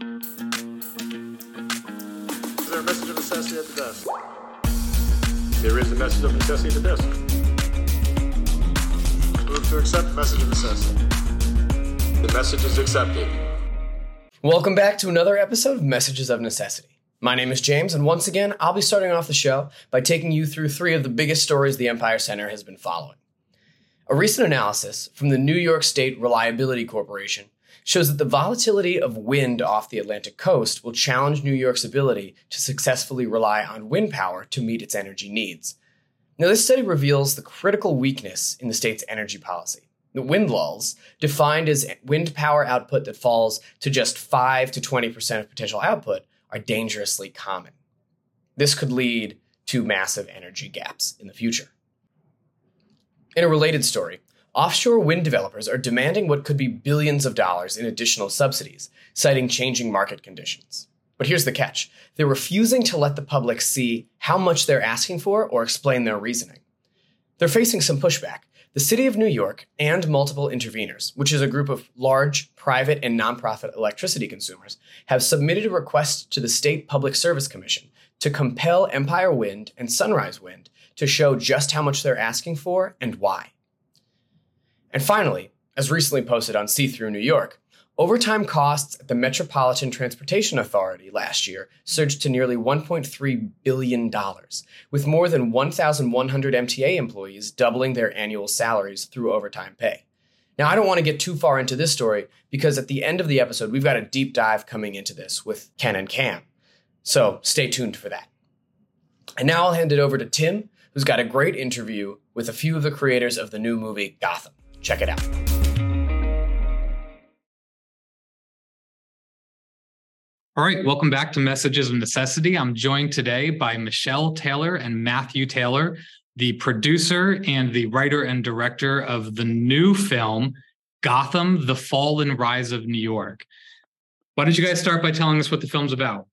Is there a message of necessity at the desk? There is a message of necessity at the desk. Move to accept the message of necessity. The message is accepted. Welcome back to another episode of Messages of Necessity. My name is James, and once again, I'll be starting off the show by taking you through three of the biggest stories the Empire Center has been following. A recent analysis from the New York State Reliability Corporation shows that the volatility of wind off the Atlantic coast will challenge New York's ability to successfully rely on wind power to meet its energy needs. Now, this study reveals the critical weakness in the state's energy policy. The wind lulls, defined as wind power output that falls to just 5 to 20% of potential output, are dangerously common. This could lead to massive energy gaps in the future. In a related story, offshore wind developers are demanding what could be billions of dollars in additional subsidies, citing changing market conditions. But here's the catch they're refusing to let the public see how much they're asking for or explain their reasoning. They're facing some pushback. The City of New York and multiple interveners, which is a group of large private and nonprofit electricity consumers, have submitted a request to the State Public Service Commission to compel Empire Wind and Sunrise Wind to show just how much they're asking for and why. And finally, as recently posted on See Through New York, Overtime costs at the Metropolitan Transportation Authority last year surged to nearly $1.3 billion, with more than 1,100 MTA employees doubling their annual salaries through overtime pay. Now, I don't want to get too far into this story because at the end of the episode, we've got a deep dive coming into this with Ken and Cam. So stay tuned for that. And now I'll hand it over to Tim, who's got a great interview with a few of the creators of the new movie Gotham. Check it out. All right, welcome back to Messages of Necessity. I'm joined today by Michelle Taylor and Matthew Taylor, the producer and the writer and director of the new film, Gotham, The Fall and Rise of New York. Why don't you guys start by telling us what the film's about?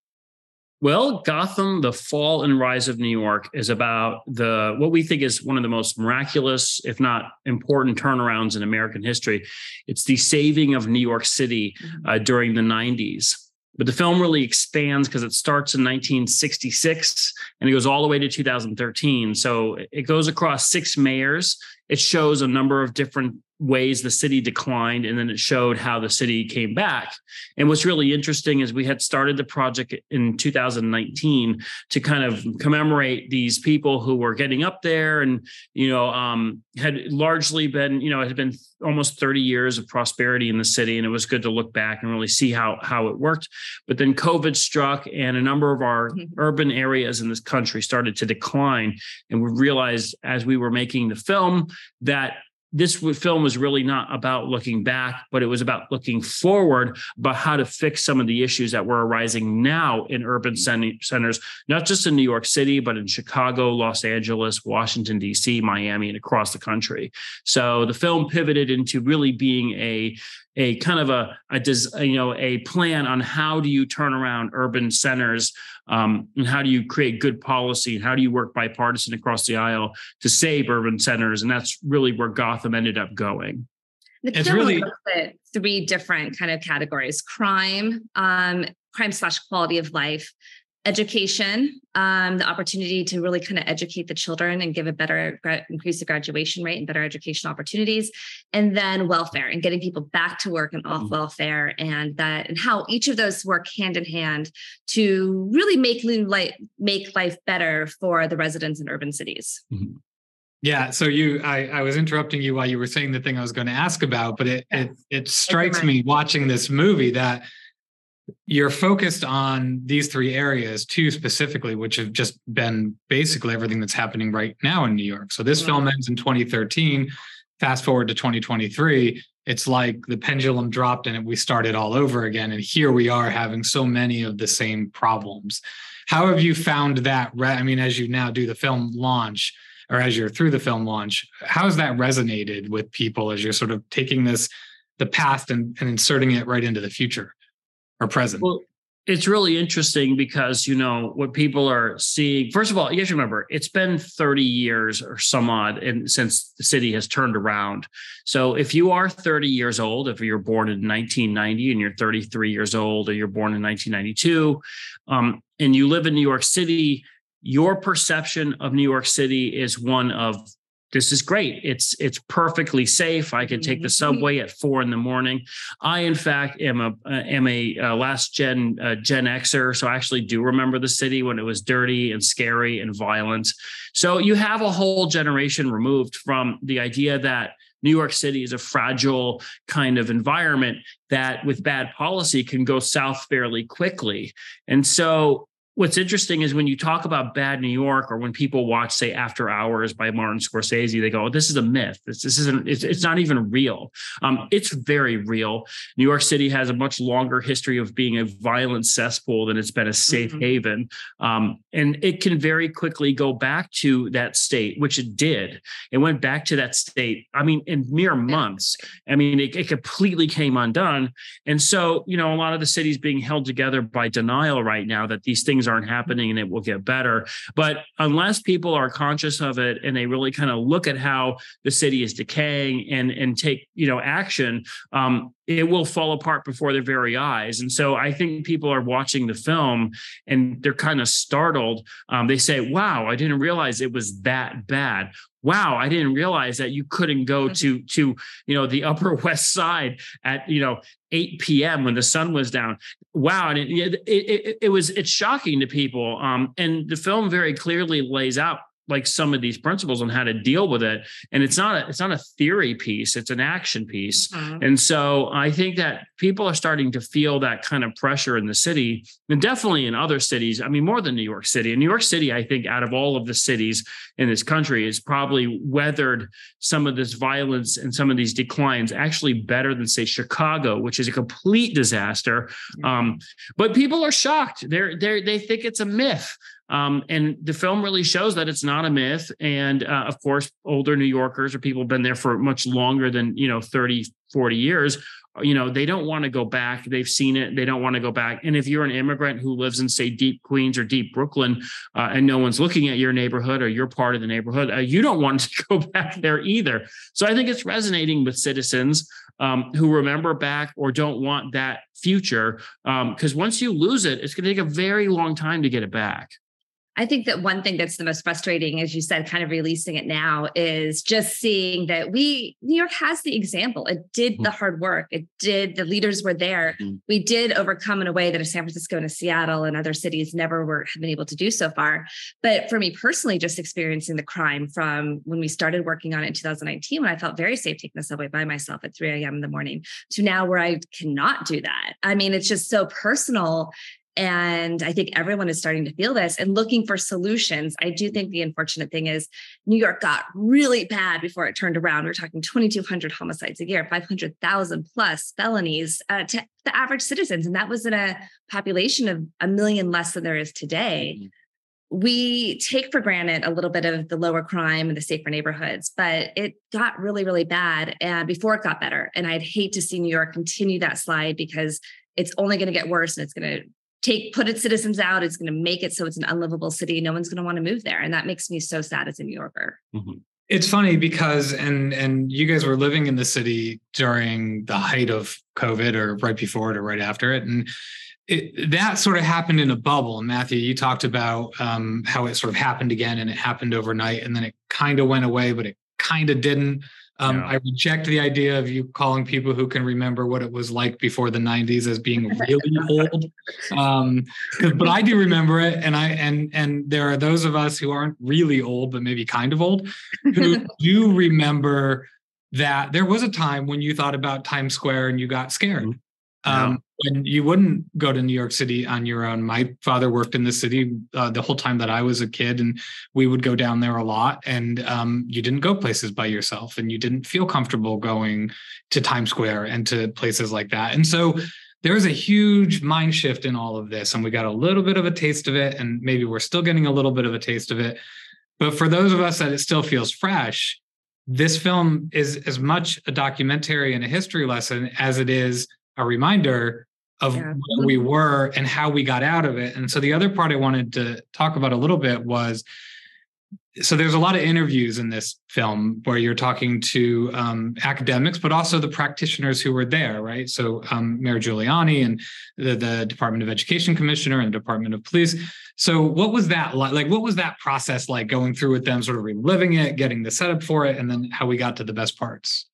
Well, Gotham, the fall and rise of New York is about the what we think is one of the most miraculous, if not important turnarounds in American history. It's the saving of New York City uh, during the 90s. But the film really expands because it starts in 1966 and it goes all the way to 2013. So it goes across six mayors. It shows a number of different ways the city declined and then it showed how the city came back. And what's really interesting is we had started the project in 2019 to kind of commemorate these people who were getting up there and you know um, had largely been you know it had been almost 30 years of prosperity in the city and it was good to look back and really see how how it worked. But then covid struck and a number of our mm-hmm. urban areas in this country started to decline. And we realized as we were making the film that this film was really not about looking back, but it was about looking forward about how to fix some of the issues that were arising now in urban centers, not just in New York City, but in Chicago, Los Angeles, Washington, D.C., Miami, and across the country. So the film pivoted into really being a a kind of a, a you know a plan on how do you turn around urban centers um, and how do you create good policy and how do you work bipartisan across the aisle to save urban centers? And that's really where gotham ended up going. The it's really three different kind of categories crime um, crime slash quality of life education, um, the opportunity to really kind of educate the children and give a better, increase the graduation rate and better education opportunities, and then welfare and getting people back to work and off mm-hmm. welfare, and that and how each of those work hand in hand to really make life make life better for the residents in urban cities. Mm-hmm. Yeah. So you, I, I was interrupting you while you were saying the thing I was going to ask about, but it it, it strikes me watching this movie that you're focused on these three areas, two specifically, which have just been basically everything that's happening right now in New York. So this film mm. ends in 2013. Fast forward to 2023, it's like the pendulum dropped and we started all over again. And here we are having so many of the same problems. How have you found that? I mean, as you now do the film launch, or as you're through the film launch, how has that resonated with people as you're sort of taking this, the past and, and inserting it right into the future? Or present? Well, it's really interesting because you know what people are seeing. First of all, you have to remember it's been 30 years or some odd and since the city has turned around. So if you are 30 years old, if you're born in 1990 and you're 33 years old, or you're born in 1992, um, and you live in New York City, your perception of New York City is one of this is great. It's it's perfectly safe. I can take the mm-hmm. subway at four in the morning. I, in fact, am a uh, am a uh, last gen uh, Gen Xer, so I actually do remember the city when it was dirty and scary and violent. So you have a whole generation removed from the idea that New York City is a fragile kind of environment that, with bad policy, can go south fairly quickly. And so what's interesting is when you talk about bad New York or when people watch, say, After Hours by Martin Scorsese, they go, oh, this is a myth. This, this isn't, it's, it's not even real. Um, it's very real. New York City has a much longer history of being a violent cesspool than it's been a safe mm-hmm. haven. Um, and it can very quickly go back to that state, which it did. It went back to that state, I mean, in mere months. I mean, it, it completely came undone. And so, you know, a lot of the cities being held together by denial right now that these things aren't happening and it will get better. But unless people are conscious of it and they really kind of look at how the city is decaying and and take you know action, um, it will fall apart before their very eyes. And so I think people are watching the film and they're kind of startled. Um, they say, "Wow, I didn't realize it was that bad." wow i didn't realize that you couldn't go mm-hmm. to to you know the upper west side at you know 8 p.m when the sun was down. Wow and it, it, it, it was it's shocking to people um, and the film very clearly lays out like some of these principles on how to deal with it. And it's not a it's not a theory piece it's an action piece. Mm-hmm. and so i think that people are starting to feel that kind of pressure in the city and definitely in other cities i mean more than new york city. In new york city i think out of all of the cities in this country has probably weathered some of this violence and some of these declines actually better than say chicago which is a complete disaster. Mm-hmm. um, but people are shocked. They're, they're they think it's a myth um, and the film really shows that it's not a myth. And uh, of course, older New Yorkers or people have been there for much longer than, you know, 30, 40 years, you know, they don't want to go back. They've seen it. They don't want to go back. And if you're an immigrant who lives in, say, deep Queens or deep Brooklyn, uh, and no one's looking at your neighborhood or you're part of the neighborhood, uh, you don't want to go back there either. So I think it's resonating with citizens um, who remember back or don't want that future. Because um, once you lose it, it's going to take a very long time to get it back. I think that one thing that's the most frustrating, as you said, kind of releasing it now, is just seeing that we, New York has the example. It did mm-hmm. the hard work. It did, the leaders were there. Mm-hmm. We did overcome in a way that a San Francisco and a Seattle and other cities never were have been able to do so far. But for me personally, just experiencing the crime from when we started working on it in 2019, when I felt very safe taking the subway by myself at 3 a.m. in the morning, to now where I cannot do that. I mean, it's just so personal and I think everyone is starting to feel this and looking for solutions. I do think the unfortunate thing is New York got really bad before it turned around. We're talking 2,200 homicides a year, 500,000 plus felonies uh, to the average citizens. And that was in a population of a million less than there is today. Mm-hmm we take for granted a little bit of the lower crime and the safer neighborhoods, but it got really, really bad and before it got better. And I'd hate to see New York continue that slide because it's only going to get worse and it's going to take put its citizens out it's going to make it so it's an unlivable city no one's going to want to move there and that makes me so sad as a new yorker mm-hmm. it's funny because and and you guys were living in the city during the height of covid or right before it or right after it and it, that sort of happened in a bubble. And Matthew, you talked about um, how it sort of happened again and it happened overnight and then it kind of went away, but it kind of didn't. Um, yeah. I reject the idea of you calling people who can remember what it was like before the '90s as being really old. Um, but I do remember it, and I and and there are those of us who aren't really old, but maybe kind of old, who do remember that there was a time when you thought about Times Square and you got scared. Um, when you wouldn't go to New York City on your own. My father worked in the city uh, the whole time that I was a kid, and we would go down there a lot. And um, you didn't go places by yourself, and you didn't feel comfortable going to Times Square and to places like that. And so there was a huge mind shift in all of this, and we got a little bit of a taste of it, and maybe we're still getting a little bit of a taste of it. But for those of us that it still feels fresh, this film is as much a documentary and a history lesson as it is a reminder of Yeah. where we were and how we got out of it. And so the other part I wanted to talk about a little bit was so there's a lot of interviews in this film where you're talking to um, academics, but also the practitioners who were there, right? So um, Mayor Giuliani and the, the Department of Education Commissioner and the Department of Police. So what was that like? Like, what was that process like going through with them, sort of reliving it, getting the setup for it, and then how we got to the best parts?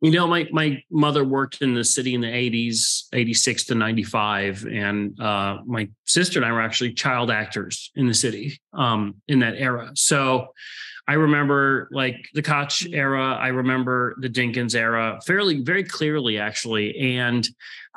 You know, my my mother worked in the city in the 80s, 86 to 95. And uh, my sister and I were actually child actors in the city um, in that era. So I remember like the Koch era, I remember the Dinkins era fairly, very clearly, actually. And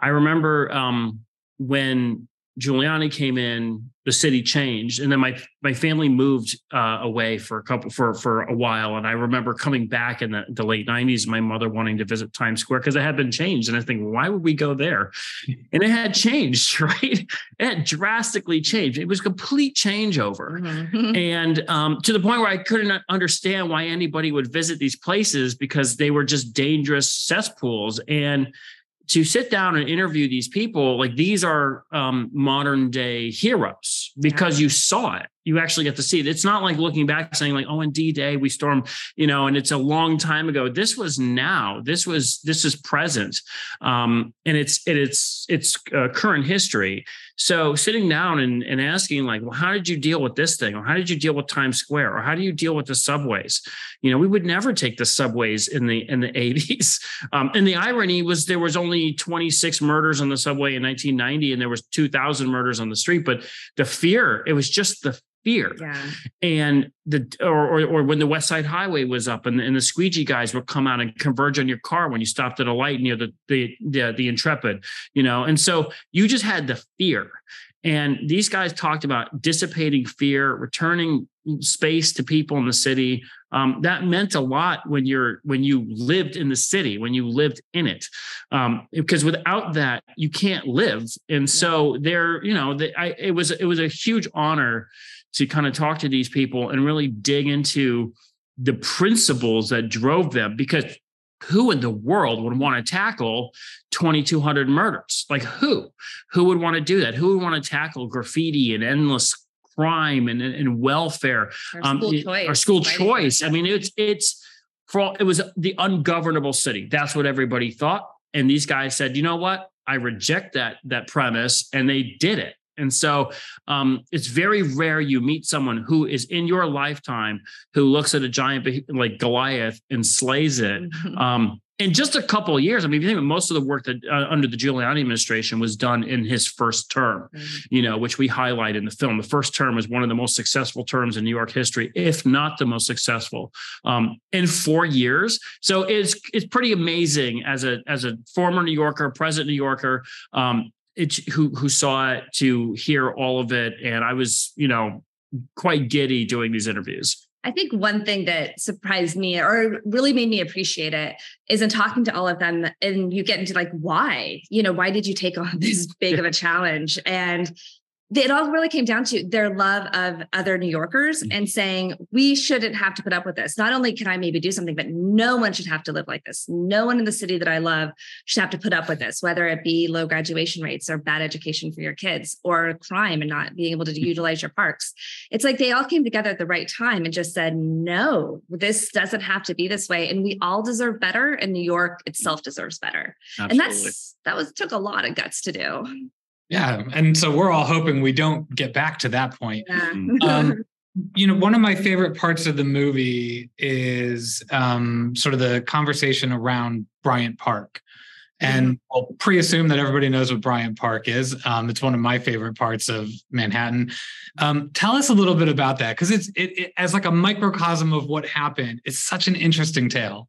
I remember um, when Giuliani came in, the city changed, and then my my family moved uh, away for a couple for for a while. And I remember coming back in the, the late '90s, my mother wanting to visit Times Square because it had been changed, and I think, why would we go there? And it had changed, right? It had drastically changed. It was complete changeover Mhm. and um, to the point where I couldn't understand why anybody would visit these places because they were just dangerous cesspools. And to sit down and interview these people, like these are um, modern day heroes because you saw it. You actually get to see it. It's not like looking back saying like, oh, in D Day we stormed, you know, and it's a long time ago. This was now. This was this is present, um, and it's it, it's it's uh, current history. So sitting down and, and asking like, well, how did you deal with this thing? Or how did you deal with Times Square? Or how do you deal with the subways? You know, we would never take the subways in the in the 80s. Um, and the irony was there was only 26 murders on the subway in 1990, and there was 2,000 murders on the street. But the fear, it was just the fear Yeah. and the or, or or when the West Side Highway was up and, and the squeegee guys would come out and converge on your car when you stopped at a light near the the the, the Intrepid, you know, and so you just had the fear. And these guys talked about dissipating fear, returning space to people in the city. Um, that meant a lot when you're when you lived in the city, when you lived in it, um, because without that you can't live. And so there, you know, the, I, it was it was a huge honor to kind of talk to these people and really dig into the principles that drove them because who in the world would want to tackle 2200 murders? Like who? Who would want to do that? Who would want to tackle graffiti and endless crime and, and welfare? Our um, school it- choice. our school choice. I mean it's it's for all, it was the ungovernable city. That's what everybody thought. And these guys said you know what? I reject that that premise and they did it and so um, it's very rare you meet someone who is in your lifetime who looks at a giant like Goliath and slays it. Mhm. Um, in just a couple of years, I mean, if you think of most of the work that uh, under the Giuliani administration was done in his first term, Mhm. you know, which we highlight in the film. The first term was one of the most successful terms in New York history, if not the most successful, um, in four years. So it's it's pretty amazing as a as a former New Yorker, present New Yorker, um, it's who who saw it to hear all of it, and I was, you know, quite giddy doing these interviews. I think one thing that surprised me or really made me appreciate it is in talking to all of them and you get into like, why? You know, why did you take on this big of a challenge? And it all really came down to their love of other New Yorkers mm-hmm. and saying, we shouldn't have to put up with this. Not only can I maybe do something, but no one should have to live like this. No one in the city that I love should have to put up with this, whether it be low graduation rates or bad education for your kids or crime and not being able to mm-hmm. utilize your parks it's like they all came together at the right time and just said, no, this doesn't have to be this way. And we all deserve better. And New York itself deserves better. And that's that was took a lot of guts to do. Yeah, and so we're all hoping we don't get back to that point. Yeah. Um, you know, one of my favorite parts of the movie is um, sort of the conversation around Bryant Park. And I'll pre-assume that everybody knows what Bryant Park is. Um, it's one of my favorite parts of Manhattan. Um, tell us a little bit about that, because it's it, it as like a microcosm of what happened. It's such an interesting tale.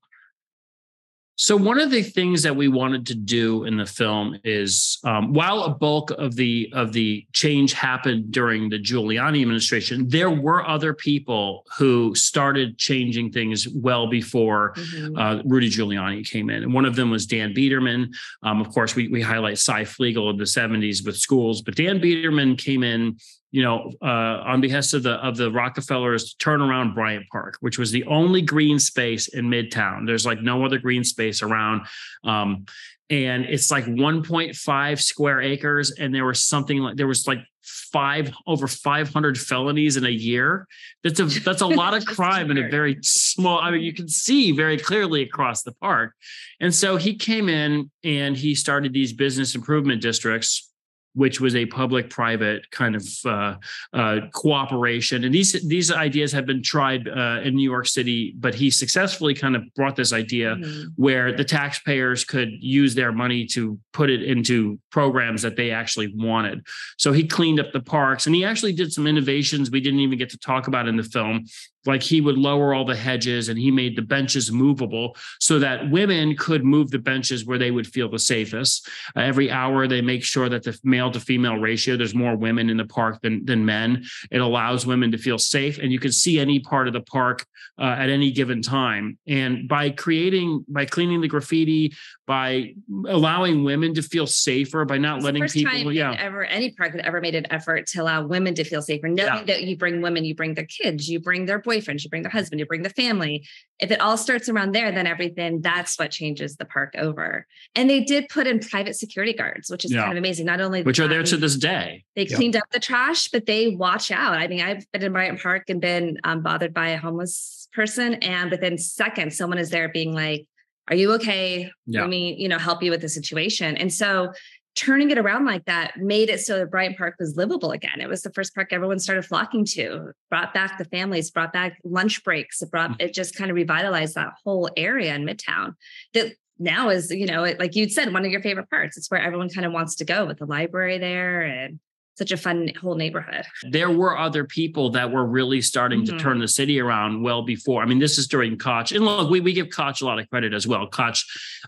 So one of the things that we wanted to do in the film is, um, while a bulk of the of the change happened during the Giuliani administration, there were other people who started changing things well before Mhm. uh, Rudy Giuliani came in. And one of them was Dan Biederman. Um, of course, we, we highlight Sy Fliegel in the 70s with schools, but Dan Biederman came in, you know, uh, on behest of the of the Rockefellers turn around Bryant Park, which was the only green space in Midtown. There's like no other green space around. Um, and it's like 1.5 square acres and there was something like there was like five over 500 felonies in a year that's a that's a lot of crime in a very small i mean you can see very clearly across the park and so he came in and he started these business improvement districts which was a public-private kind of uh, uh, cooperation. And these these ideas have been tried uh, in New York City, but he successfully kind of brought this idea mm-hmm. where the taxpayers could use their money to put it into programs that they actually wanted. So he cleaned up the parks, and he actually did some innovations we didn't even get to talk about in the film like he would lower all the hedges and he made the benches movable so that women could move the benches where they would feel the safest. Uh, every hour, they make sure that the male to female ratio, there's more women in the park than, than men. It allows women to feel safe and you can see any part of the park uh, at any given time. And by creating, by cleaning the graffiti, by allowing women to feel safer, by not letting people, yeah, ever any park that ever made an effort to allow women to feel safer. Knowing yeah. that you bring women, you bring their kids, you bring their boyfriends, you bring the husband, you bring the family. If it all starts around there, then everything that's what changes the park over. And they did put in private security guards, which is yeah. kind of amazing. Not only which are there to this day. They cleaned up the trash, but they watch out. I mean, I've been in Bryant Park and been um, bothered by a homeless person, and within seconds, someone is there being like, "Are you okay? Yeah. Let me, you know, help you with the situation." And so turning it around like that made it so that Bryant Park was livable again. It was the first park everyone started flocking to, brought back the families, brought back lunch breaks. It brought, it just kind of revitalized that whole area in Midtown that now is, you know, it, like you'd said, one of your favorite parts. It's where everyone kind of wants to go with the library there and such a fun whole neighborhood. There were other people that were really starting mm-hmm. to turn the city around well before. I mean, this is during Koch. And look, we, we give Koch a lot of credit as well. Koch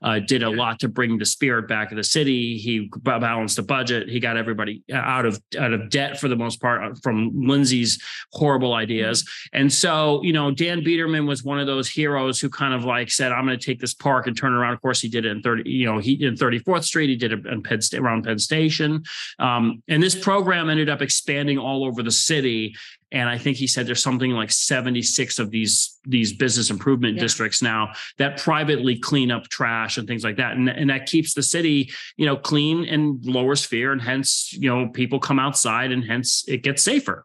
uh, did a lot to bring the spirit back of the city. He balanced the budget. He got everybody out of out of debt for the most part uh, from Lindsay's horrible ideas. Mm-hmm. And so, you know, Dan Biederman was one of those heroes who kind of like said, I'm going to take this park and turn it around. Of course, he did it in 30, you know, he in 34th Street. He did it in Penn, around Penn Station. Um, and this program ended up expanding all over the city and i think he said there's something like 76 of these these business improvement yeah. districts now that privately clean up trash and things like that and, and that keeps the city you know clean and lowers fear and hence you know people come outside and hence it gets safer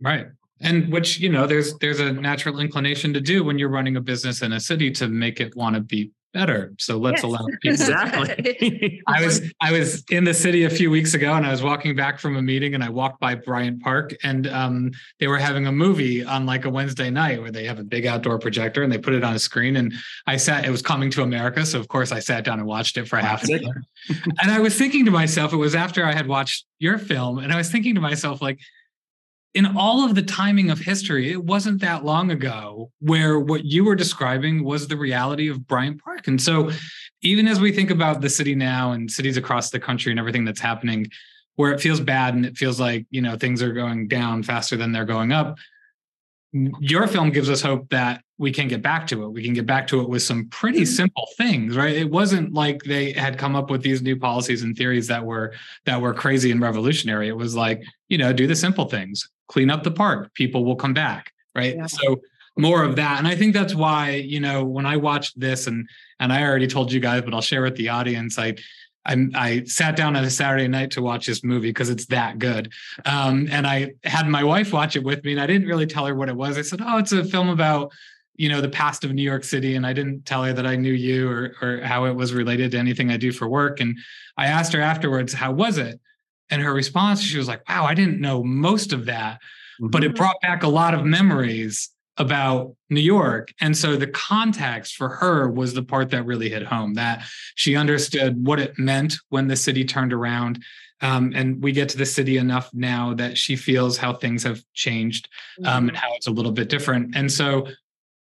right and which you know there's there's a natural inclination to do when you're running a business in a city to make it want to be better. So let's yes. allow people. Exactly. I was I was in the city a few weeks ago, and I was walking back from a meeting, and I walked by Bryant Park, and um, they were having a movie on like a Wednesday night where they have a big outdoor projector and they put it on a screen. And I sat. It was coming to America, so of course I sat down and watched it for half an hour. and I was thinking to myself, it was after I had watched your film, and I was thinking to myself like in all of the timing of history, it wasn't that long ago where what you were describing was the reality of Bryant Park. And so, even as we think about the city now and cities across the country and everything that's happening, where it feels bad and it feels like you know things are going down faster than they're going up, your film gives us hope that we can get back to it. We can get back to it with some pretty mm-hmm. simple things, right? It wasn't like they had come up with these new policies and theories that were that were crazy and revolutionary. It was like, you know, do the simple things clean up the park people will come back right yeah. so more of that and i think that's why you know when i watched this and and i already told you guys but i'll share with the audience i I, I sat down on a Saturday night to watch this movie because it's that good. Um, and I had my wife watch it with me, and I didn't really tell her what it was. I said, "Oh, it's a film about you know the past of New York City," and I didn't tell her that I knew you or or how it was related to anything I do for work. And I asked her afterwards, "How was it?" And her response, she was like, wow, I didn't know most of that, mm-hmm. but it mm-hmm. brought back a lot of memories about New York. And so the context for her was the part that really hit home that she understood what it meant when the city turned around. Um, and we get to the city enough now that she feels how things have changed um, mm-hmm. and how it's a little bit different. And so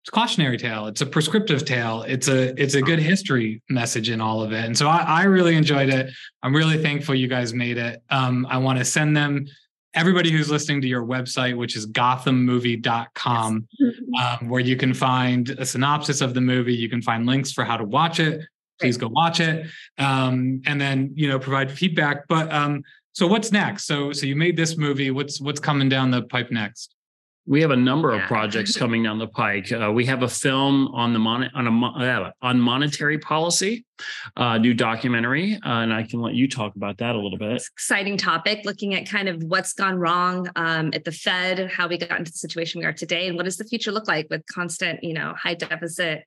it's a cautionary tale. It's a prescriptive tale. It's a it's a good history message in all of it. And so i, I really enjoyed it. I'm really thankful you guys made it. Um, i want to send them everybody who's listening to your website which is gothammovie.com yes. um, where you can find a synopsis of the movie. You can find links for how to watch it. Please go watch it. Um, and then you know provide feedback. But um, so what's next? So so you made this movie. What's what's coming down the pipe next We have a number Yeah. of projects coming down the pike. Uh, we have a film on the mon- on a uh, on monetary policy, uh, new documentary, uh, and I can let you talk about that a little bit. exciting topic looking at kind of what's gone wrong um, at the fed how we got into the situation we are today and what does the future look like with constant you know high deficit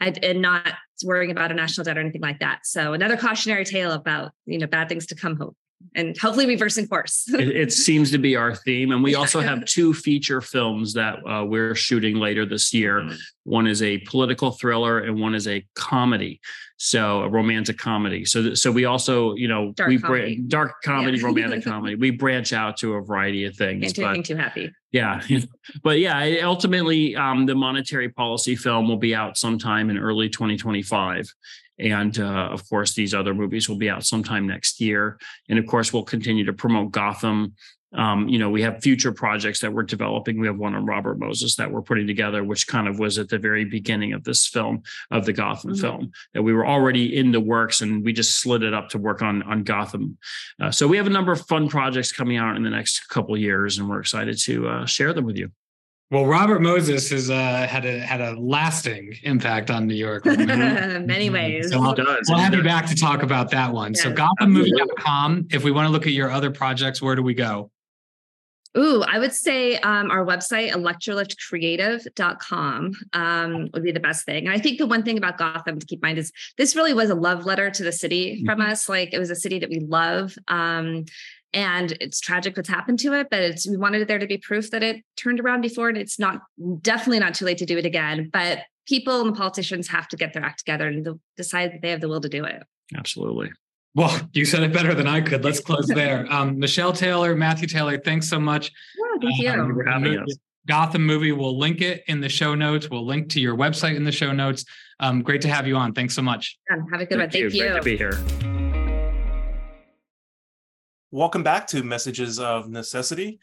and and not worrying about a national debt or anything like that so another cautionary tale about you know bad things to come hope and hopefully reversing course It, it seems to be our theme, and we also have two feature films that uh, we're shooting later this year. Mm. One is a political thriller, and one is a comedy, so a romantic comedy. So, so we also, you know, Dark we comedy. dark comedy, Yeah. romantic comedy. We branch out to a variety of things. can't do anything too happy Yeah, but yeah, ultimately, um, the monetary policy film will be out sometime in early 2025, and uh, of course, these other movies will be out sometime next year. And of course, we'll continue to promote Gotham. Um, you know, we have future projects that we're developing. We have one on Robert Moses that we're putting together, which kind of was at the very beginning of this film, of the Gotham Mhm. film, that we were already in the works, and we just slid it up to work on on Gotham. Uh, so we have a number of fun projects coming out in the next couple of years, and we're excited to uh, share them with you. Well, Robert Moses has uh, had a had a lasting impact on New York. many ways So I'll, does. we'll have It you back to talk about that one. So Yes. gothammovie.com. If we want to look at your other projects, where do we go? Ooh, I would say um, our website, electroliftcreative.com, um, would be the best thing. And I think the one thing about Gotham to keep in mind is this really was a love letter to the city from us. Like it was a city that we love. Um, and it's tragic what's happened to it, but it's we wanted there to be proof that it turned around before, and it's not definitely not too late to do it again. But people and the politicians have to get their act together and decide that they have the will to do it. Absolutely. Well, you said it better than I could. Let's close there. Um, Michelle Taylor, Matthew Taylor, thanks so much. Yeah, thank you. Um, for having us. Gotham movie. We'll link it in the show notes. We'll link to your website in the show notes. Um, great to have you on. Thanks so much. Yeah, have a good one. Thank you. Great to be here. Welcome back to Messages of Necessity.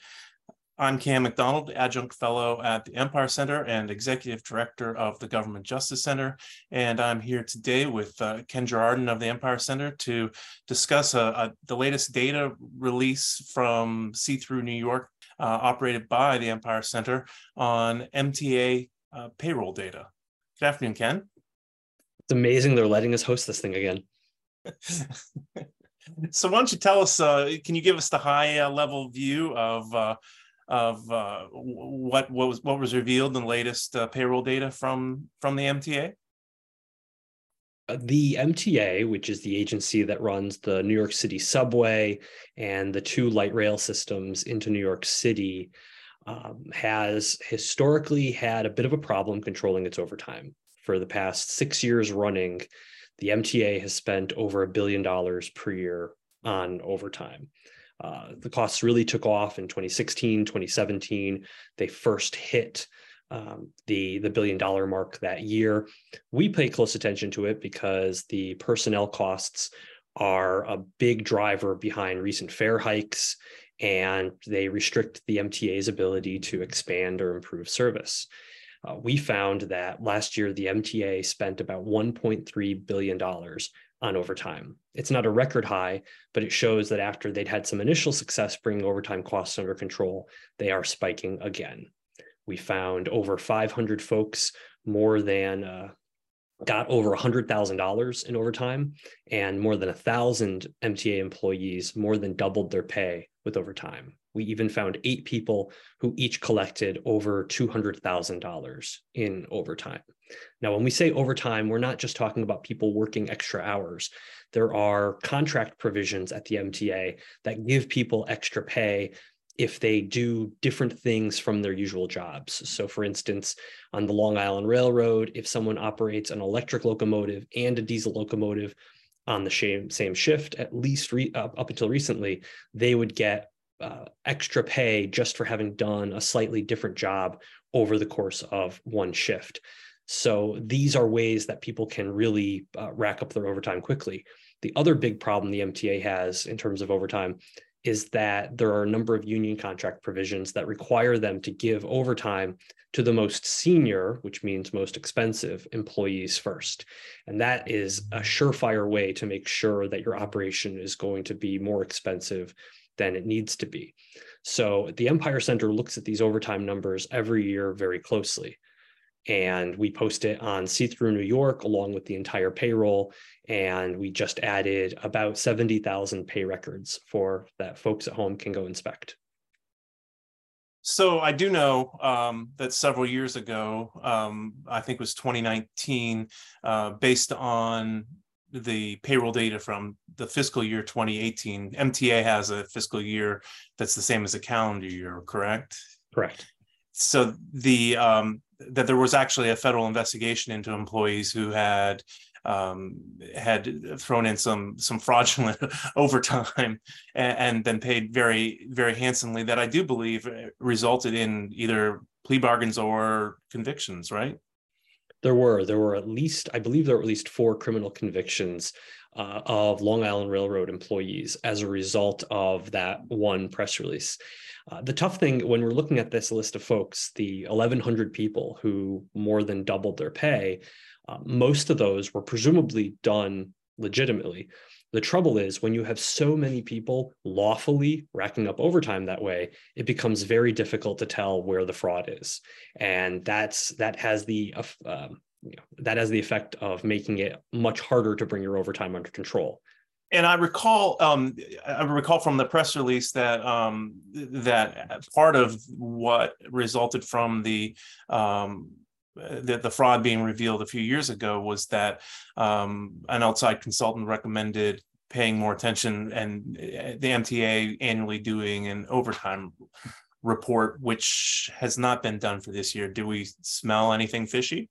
I'm Cam McDonald, Adjunct Fellow at the Empire Center and Executive Director of the Government Justice Center. And I'm here today with uh, Ken Girardin of the Empire Center to discuss uh, uh, the latest data release from See Through New York, uh, operated by the Empire Center on MTA uh, payroll data. Good afternoon, Ken. It's amazing they're letting us host this thing again. so why don't you tell us uh, can you give us the high uh, level view of uh, of uh, what what was what was revealed in the latest uh, payroll data from from the MTA? Uh, The MTA, which is the agency that runs the New York City subway and the two light rail systems into New York City, um, has historically had a bit of a problem controlling its overtime. For the past six years running, the MTA has spent over a billion dollars per year on overtime. Uh, the costs really took off in 2016, 2017. They first hit um, the the billion dollar mark that year. We pay close attention to it because the personnel costs are a big driver behind recent fare hikes, and they restrict the MTA's ability to expand or improve service. Uh, we found that last year the MTA spent about 1.3 billion dollars on overtime. It's not a record high, but it shows that after they'd had some initial success bringing overtime costs under control, they are spiking again. We found over 500 folks more than uh, got over $100,000 in overtime, and more than a thousand MTA employees more than doubled their pay with overtime. We even found eight people who each collected over $200,000 in overtime. Now, when we say overtime, we're not just talking about people working extra hours. There are contract provisions at the MTA that give people extra pay if they do different things from their usual jobs. So, for instance, on the Long Island Railroad, if someone operates an electric locomotive and a diesel locomotive on the same, same shift, at least re, up, up until recently, they would get uh, extra pay just for having done a slightly different job over the course of one shift. So these are ways that people can really uh, rack up their overtime quickly. The other big problem the MTA has in terms of overtime is that there are a number of union contract provisions that require them to give overtime to the most senior, which means most expensive employees first. And that is a surefire way to make sure that your operation is going to be more expensive than it needs to be. So the Empire Center looks at these overtime numbers every year very closely. And we post it on See Through New York along with the entire payroll. And we just added about 70,000 pay records for that folks at home can go inspect. So I do know um, that several years ago, um, I think it was 2019, uh, based on the payroll data from the fiscal year 2018, MTA has a fiscal year that's the same as a calendar year, correct? Correct. So the um, that there was actually a federal investigation into employees who had um, had thrown in some some fraudulent overtime and, and, then paid very very handsomely that I do believe resulted in either plea bargains or convictions, right? There were there were at least I believe there were at least four criminal convictions uh, of Long Island Railroad employees as a result of that one press release. Uh, the tough thing when we're looking at this list of folks, the 1,100 people who more than doubled their pay, uh, most of those were presumably done legitimately. The trouble is when you have so many people lawfully racking up overtime that way, it becomes very difficult to tell where the fraud is, and that's that has the uh, you know, that has the effect of making it much harder to bring your overtime under control. And I recall, um, I recall from the press release that um, that part of what resulted from the um, the, the fraud being revealed a few years ago was that um, an outside consultant recommended paying more attention and uh, the MTA annually doing an overtime report, which has not been done for this year. Do we smell anything fishy?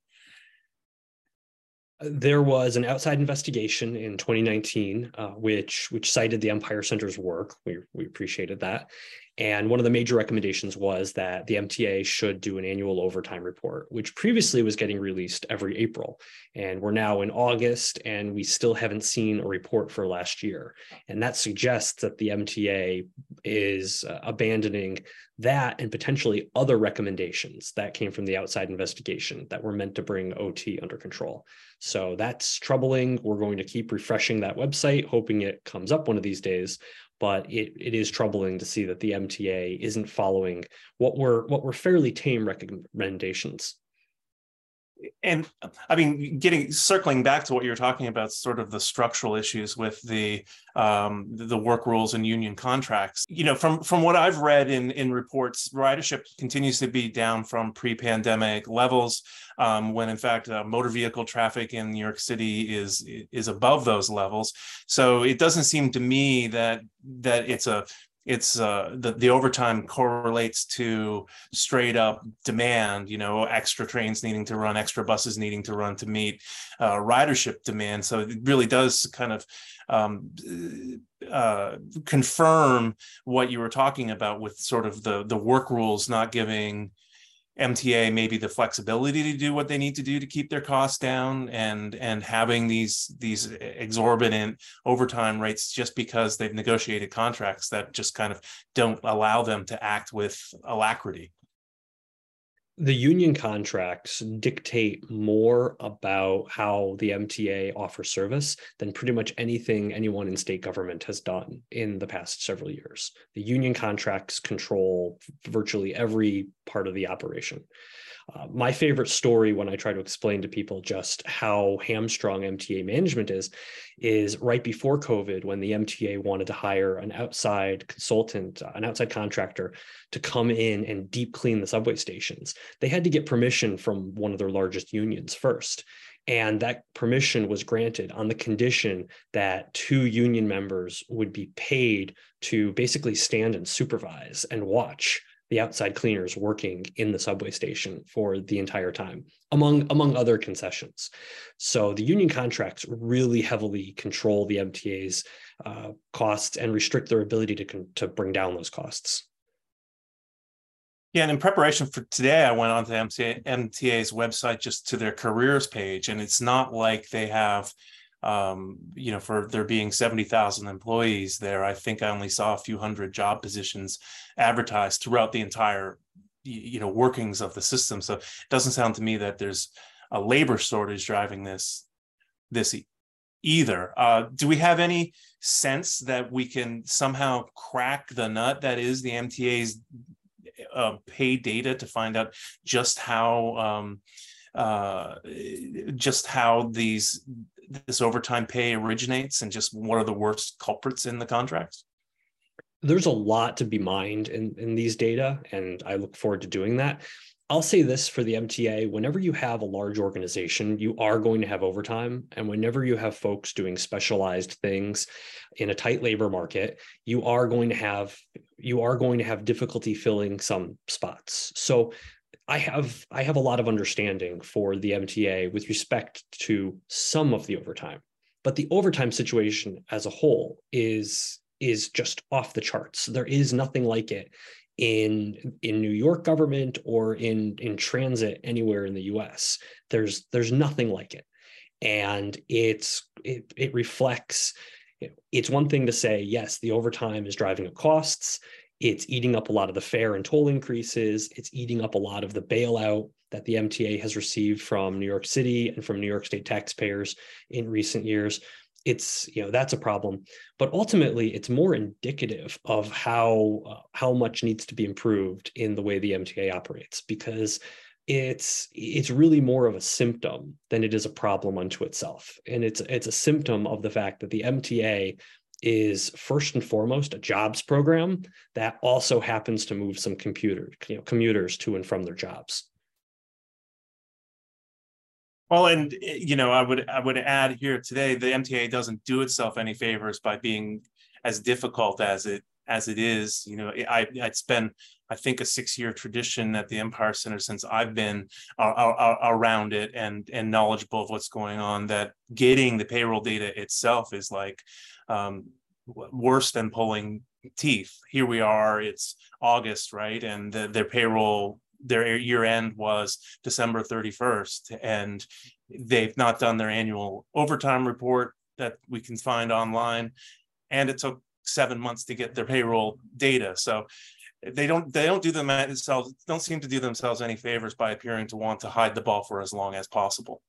There was an outside investigation in 2019, uh, which which cited the Empire Center's work. We we appreciated that, and one of the major recommendations was that the MTA should do an annual overtime report, which previously was getting released every April. And we're now in August, and we still haven't seen a report for last year. And that suggests that the MTA is uh, abandoning that and potentially other recommendations that came from the outside investigation that were meant to bring OT under control. So that's troubling. We're going to keep refreshing that website, hoping it comes up one of these days but it, it is troubling to see that the MTA isn't following what were what were fairly tame recommendations and I mean, getting circling back to what you're talking about, sort of the structural issues with the um, the work rules and union contracts. You know, from from what I've read in in reports, ridership continues to be down from pre-pandemic levels, um, when in fact uh, motor vehicle traffic in New York City is is above those levels. So it doesn't seem to me that that it's a it's uh, the the overtime correlates to straight up demand. You know, extra trains needing to run, extra buses needing to run to meet uh, ridership demand. So it really does kind of um, uh, confirm what you were talking about with sort of the the work rules not giving MTA maybe the flexibility to do what they need to do to keep their costs down and and having these these exorbitant overtime rates just because they've negotiated contracts that just kind of don't allow them to act with alacrity the union contracts dictate more about how the MTA offers service than pretty much anything anyone in state government has done in the past several years. The union contracts control virtually every part of the operation. Uh, my favorite story when I try to explain to people just how hamstrung MTA management is, is right before COVID when the MTA wanted to hire an outside consultant, uh, an outside contractor to come in and deep clean the subway stations. They had to get permission from one of their largest unions first. And that permission was granted on the condition that two union members would be paid to basically stand and supervise and watch the outside cleaners working in the subway station for the entire time among among other concessions. So the union contracts really heavily control the mta's uh, costs and restrict their ability to, to bring down those costs. Yeah, and in preparation for today, I went on to MTA, MTA's website just to their careers page, and it's not like they have um, you know, for there being 70,000 employees there, I think I only saw a few hundred job positions advertised throughout the entire, you know, workings of the system. So it doesn't sound to me that there's a labor shortage driving this, this either. Uh, do we have any sense that we can somehow crack the nut that is the MTA's uh, pay data to find out just how um, uh, just how these this overtime pay originates and just what are the worst culprits in the contracts? There's a lot to be mined in, in these data, and I look forward to doing that. I'll say this for the MTA whenever you have a large organization, you are going to have overtime. And whenever you have folks doing specialized things in a tight labor market, you are going to have you are going to have difficulty filling some spots. So I have I have a lot of understanding for the MTA with respect to some of the overtime. But the overtime situation as a whole is is just off the charts. There is nothing like it in in New York government or in in transit anywhere in the US. There's there's nothing like it. And it's it it reflects it's one thing to say yes, the overtime is driving up costs. It's eating up a lot of the fare and toll increases. It's eating up a lot of the bailout that the MTA has received from New York City and from New York State taxpayers in recent years. It's you know that's a problem. But ultimately it's more indicative of how uh, how much needs to be improved in the way the mta operates because it's it's really more of a symptom than it is a problem unto itself. And it's it's a symptom of the fact that the mta is first and foremost a jobs program that also happens to move some computer you know commuters to and from their jobs well, and you know, I would I would add here today the MTA doesn't do itself any favors by being as difficult as it as it is. You know, I it's been I think a six year tradition at the Empire Center since I've been uh, uh, around it and and knowledgeable of what's going on. That getting the payroll data itself is like um, worse than pulling teeth. Here we are. It's August, right? And the, their payroll their year end was December 31st, and they've not done their annual overtime report that we can find online, and it took seven months to get their payroll data. So they don't they don't do themselves don't seem to do themselves any favors by appearing to want to hide the ball for as long as possible.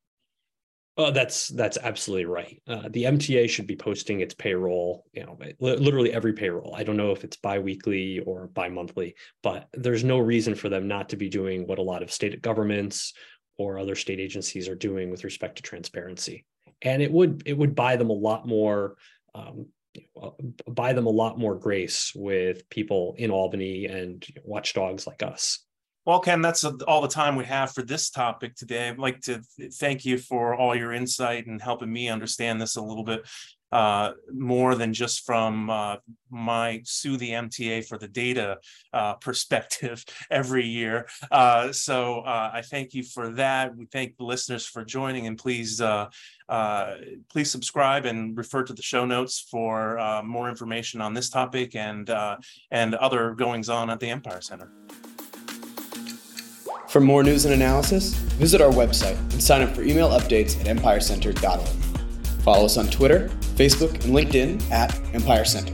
Oh, that's that's absolutely right. Uh, the MTA should be posting its payroll, you know, literally every payroll. I don't know if it's biweekly or bi-monthly, but there's no reason for them not to be doing what a lot of state governments or other state agencies are doing with respect to transparency. And it would it would buy them a lot more um, uh, buy them a lot more grace with people in Albany and watchdogs like us. Well, Ken, that's all the time we have for this topic today. I'd like to thank you for all your insight and helping me understand this a little bit uh, more than just from uh, my sue the MTA for the data uh, perspective every year. Uh, so uh, I thank you for that. We thank the listeners for joining, and please uh, please subscribe and refer to the show notes for more information on this topic and and other goings on at the Empire Center. For more news and analysis, visit our website and sign up for email updates at empirecenter.org. Follow us on Twitter, Facebook, and LinkedIn at Empire Center.